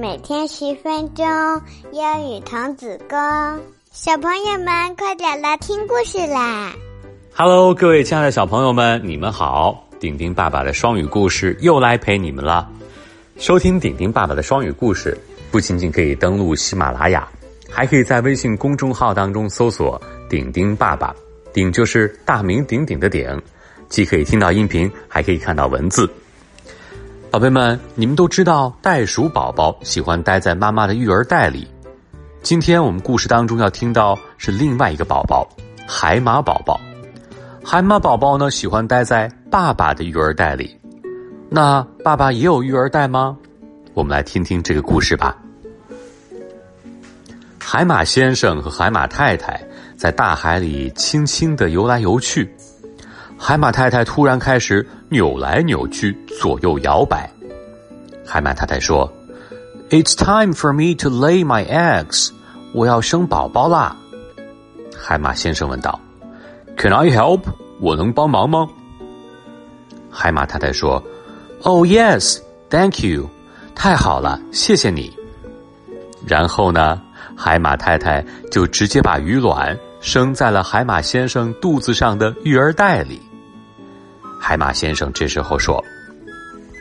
每天十分钟，英语童子功。小朋友们，快点来听故事啦！Hello，各位亲爱的小朋友们，你们好！顶顶爸爸的双语故事又来陪你们了。收听顶顶爸爸的双语故事，不仅仅可以登录喜马拉雅，还可以在微信公众号当中搜索“顶顶爸爸”，顶就是大名鼎鼎的鼎，既可以听到音频，还可以看到文字。宝贝们，你们都知道袋鼠宝宝喜欢待在妈妈的育儿袋里。今天我们故事当中要听到是另外一个宝宝——海马宝宝。海马宝宝呢喜欢待在爸爸的育儿袋里。那爸爸也有育儿袋吗？我们来听听这个故事吧。海马先生和海马太太在大海里轻轻的游来游去。海马太太突然开始扭来扭去，左右摇摆。海马太太说：“It's time for me to lay my eggs。我要生宝宝啦。”海马先生问道：“Can I help？我能帮忙吗？”海马太太说：“Oh yes, thank you。太好了，谢谢你。”然后呢，海马太太就直接把鱼卵生在了海马先生肚子上的育儿袋里。海马先生这时候说：“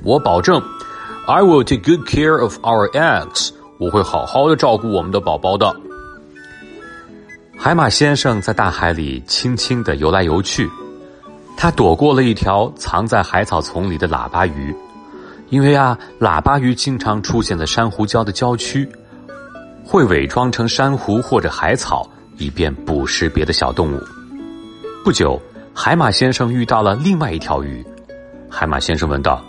我保证，I will take good care of our eggs。我会好好的照顾我们的宝宝的。”海马先生在大海里轻轻的游来游去，他躲过了一条藏在海草丛里的喇叭鱼，因为啊，喇叭鱼经常出现在珊瑚礁的郊区，会伪装成珊瑚或者海草，以便捕食别的小动物。不久。海马先生遇到了另外一条鱼，海马先生问道：“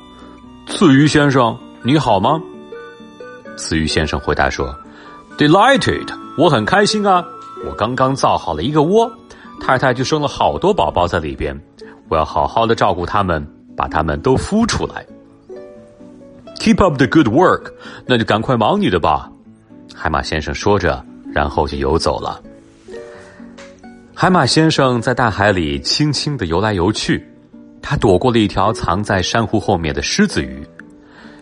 刺鱼先生，你好吗？”刺鱼先生回答说：“Delighted，我很开心啊！我刚刚造好了一个窝，太太就生了好多宝宝在里边，我要好好的照顾它们，把它们都孵出来。”Keep up the good work，那就赶快忙你的吧。海马先生说着，然后就游走了。海马先生在大海里轻轻的游来游去，他躲过了一条藏在珊瑚后面的狮子鱼。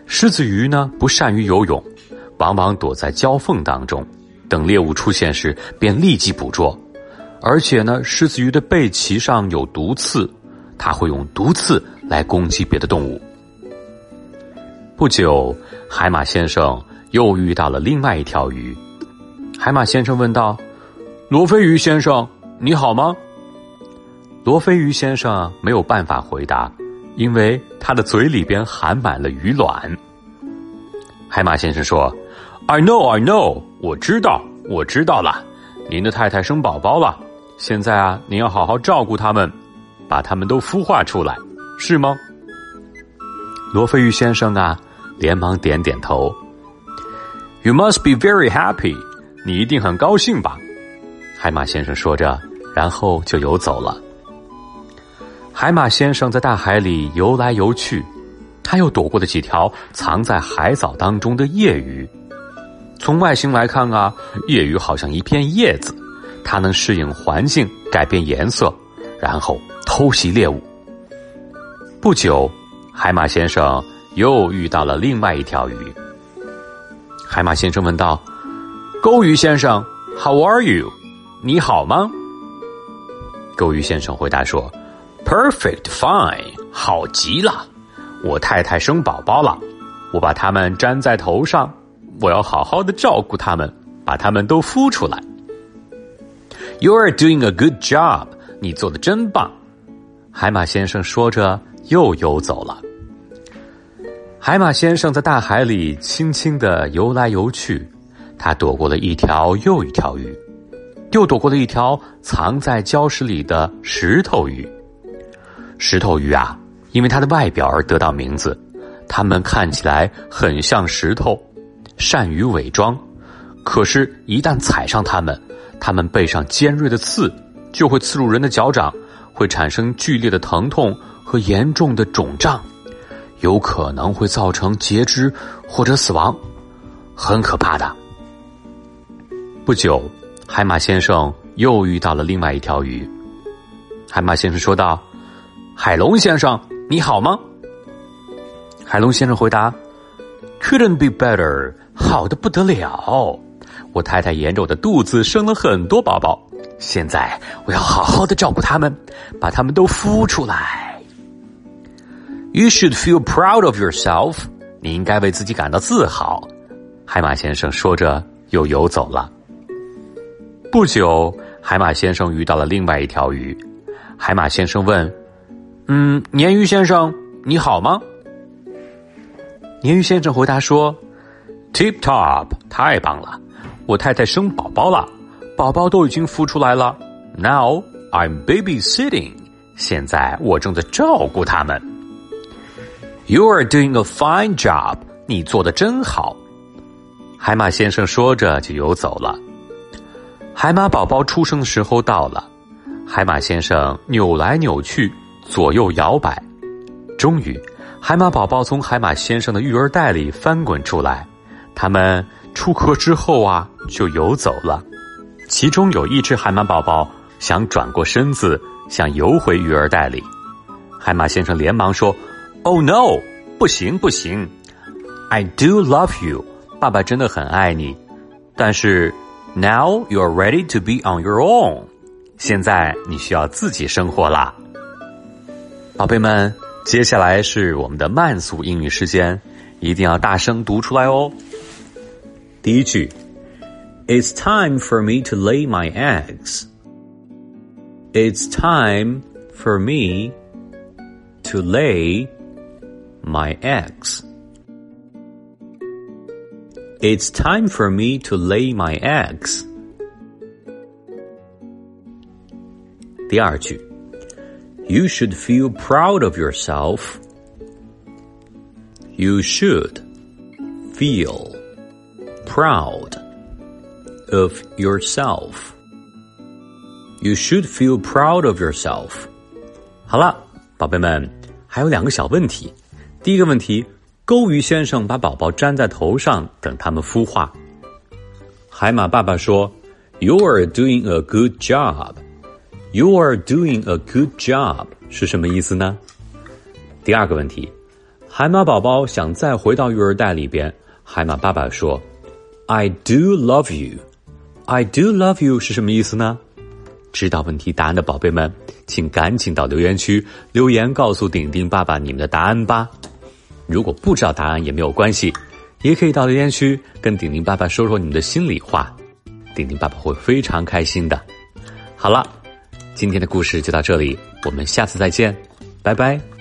狮子鱼呢不善于游泳，往往躲在礁缝当中，等猎物出现时便立即捕捉。而且呢，狮子鱼的背鳍上有毒刺，它会用毒刺来攻击别的动物。不久，海马先生又遇到了另外一条鱼。海马先生问道：“罗非鱼先生。”你好吗，罗非鱼先生没有办法回答，因为他的嘴里边含满了鱼卵。海马先生说：“I know, I know，我知道，我知道了。您的太太生宝宝了，现在啊，您要好好照顾他们，把他们都孵化出来，是吗？”罗非鱼先生啊，连忙点点头。You must be very happy，你一定很高兴吧？海马先生说着。然后就游走了。海马先生在大海里游来游去，他又躲过了几条藏在海藻当中的夜鱼。从外形来看啊，夜鱼好像一片叶子，它能适应环境，改变颜色，然后偷袭猎物。不久，海马先生又遇到了另外一条鱼。海马先生问道：“钩鱼先生，How are you？你好吗？”钩鱼先生回答说：“Perfect, fine，好极了。我太太生宝宝了，我把它们粘在头上，我要好好的照顾它们，把它们都孵出来。”You are doing a good job，你做的真棒。海马先生说着又游走了。海马先生在大海里轻轻的游来游去，他躲过了一条又一条鱼。又躲过了一条藏在礁石里的石头鱼。石头鱼啊，因为它的外表而得到名字。它们看起来很像石头，善于伪装。可是，一旦踩上它们，它们背上尖锐的刺就会刺入人的脚掌，会产生剧烈的疼痛和严重的肿胀，有可能会造成截肢或者死亡，很可怕的。不久。海马先生又遇到了另外一条鱼。海马先生说道：“海龙先生，你好吗？”海龙先生回答：“Couldn't be better. 好的不得了！我太太沿着我的肚子生了很多宝宝，现在我要好好的照顾他们，把他们都孵出来。You should feel proud of yourself。你应该为自己感到自豪。海马先生说着，又游走了。不久，海马先生遇到了另外一条鱼。海马先生问：“嗯，鲶鱼先生，你好吗？”鲶鱼先生回答说：“Tip top，太棒了！我太太生宝宝了，宝宝都已经孵出来了。Now I'm babysitting，现在我正在照顾他们。You are doing a fine job，你做的真好。”海马先生说着就游走了。海马宝宝出生的时候到了，海马先生扭来扭去，左右摇摆，终于。海马宝宝从海马先生的育儿袋里翻滚出来，它们出壳之后啊，就游走了。其中有一只海马宝宝想转过身子，想游回育儿袋里。海马先生连忙说：“Oh no，不行不行！I do love you，爸爸真的很爱你。但是 ，now you are ready to be on your own，现在你需要自己生活啦，宝贝们。”接下来是我们的慢速英语时间，一定要大声读出来哦。第一句，It's time for me to lay my eggs. It's time for me to lay my eggs. It's time for me to lay my eggs. 第二句。you should feel proud of yourself. You should feel proud of yourself. You should feel proud of yourself. 好了，宝贝们，还有两个小问题。第一个问题， 钩鱼先生把宝宝粘在头上，等他们孵化。海马爸爸说：“You are doing a good job。” You are doing a good job 是什么意思呢？第二个问题，海马宝宝想再回到育儿袋里边，海马爸爸说：“I do love you。” I do love you 是什么意思呢？知道问题答案的宝贝们，请赶紧到留言区留言告诉顶顶爸爸你们的答案吧。如果不知道答案也没有关系，也可以到留言区跟顶顶爸爸说说你们的心里话，顶顶爸爸会非常开心的。好了。今天的故事就到这里，我们下次再见，拜拜。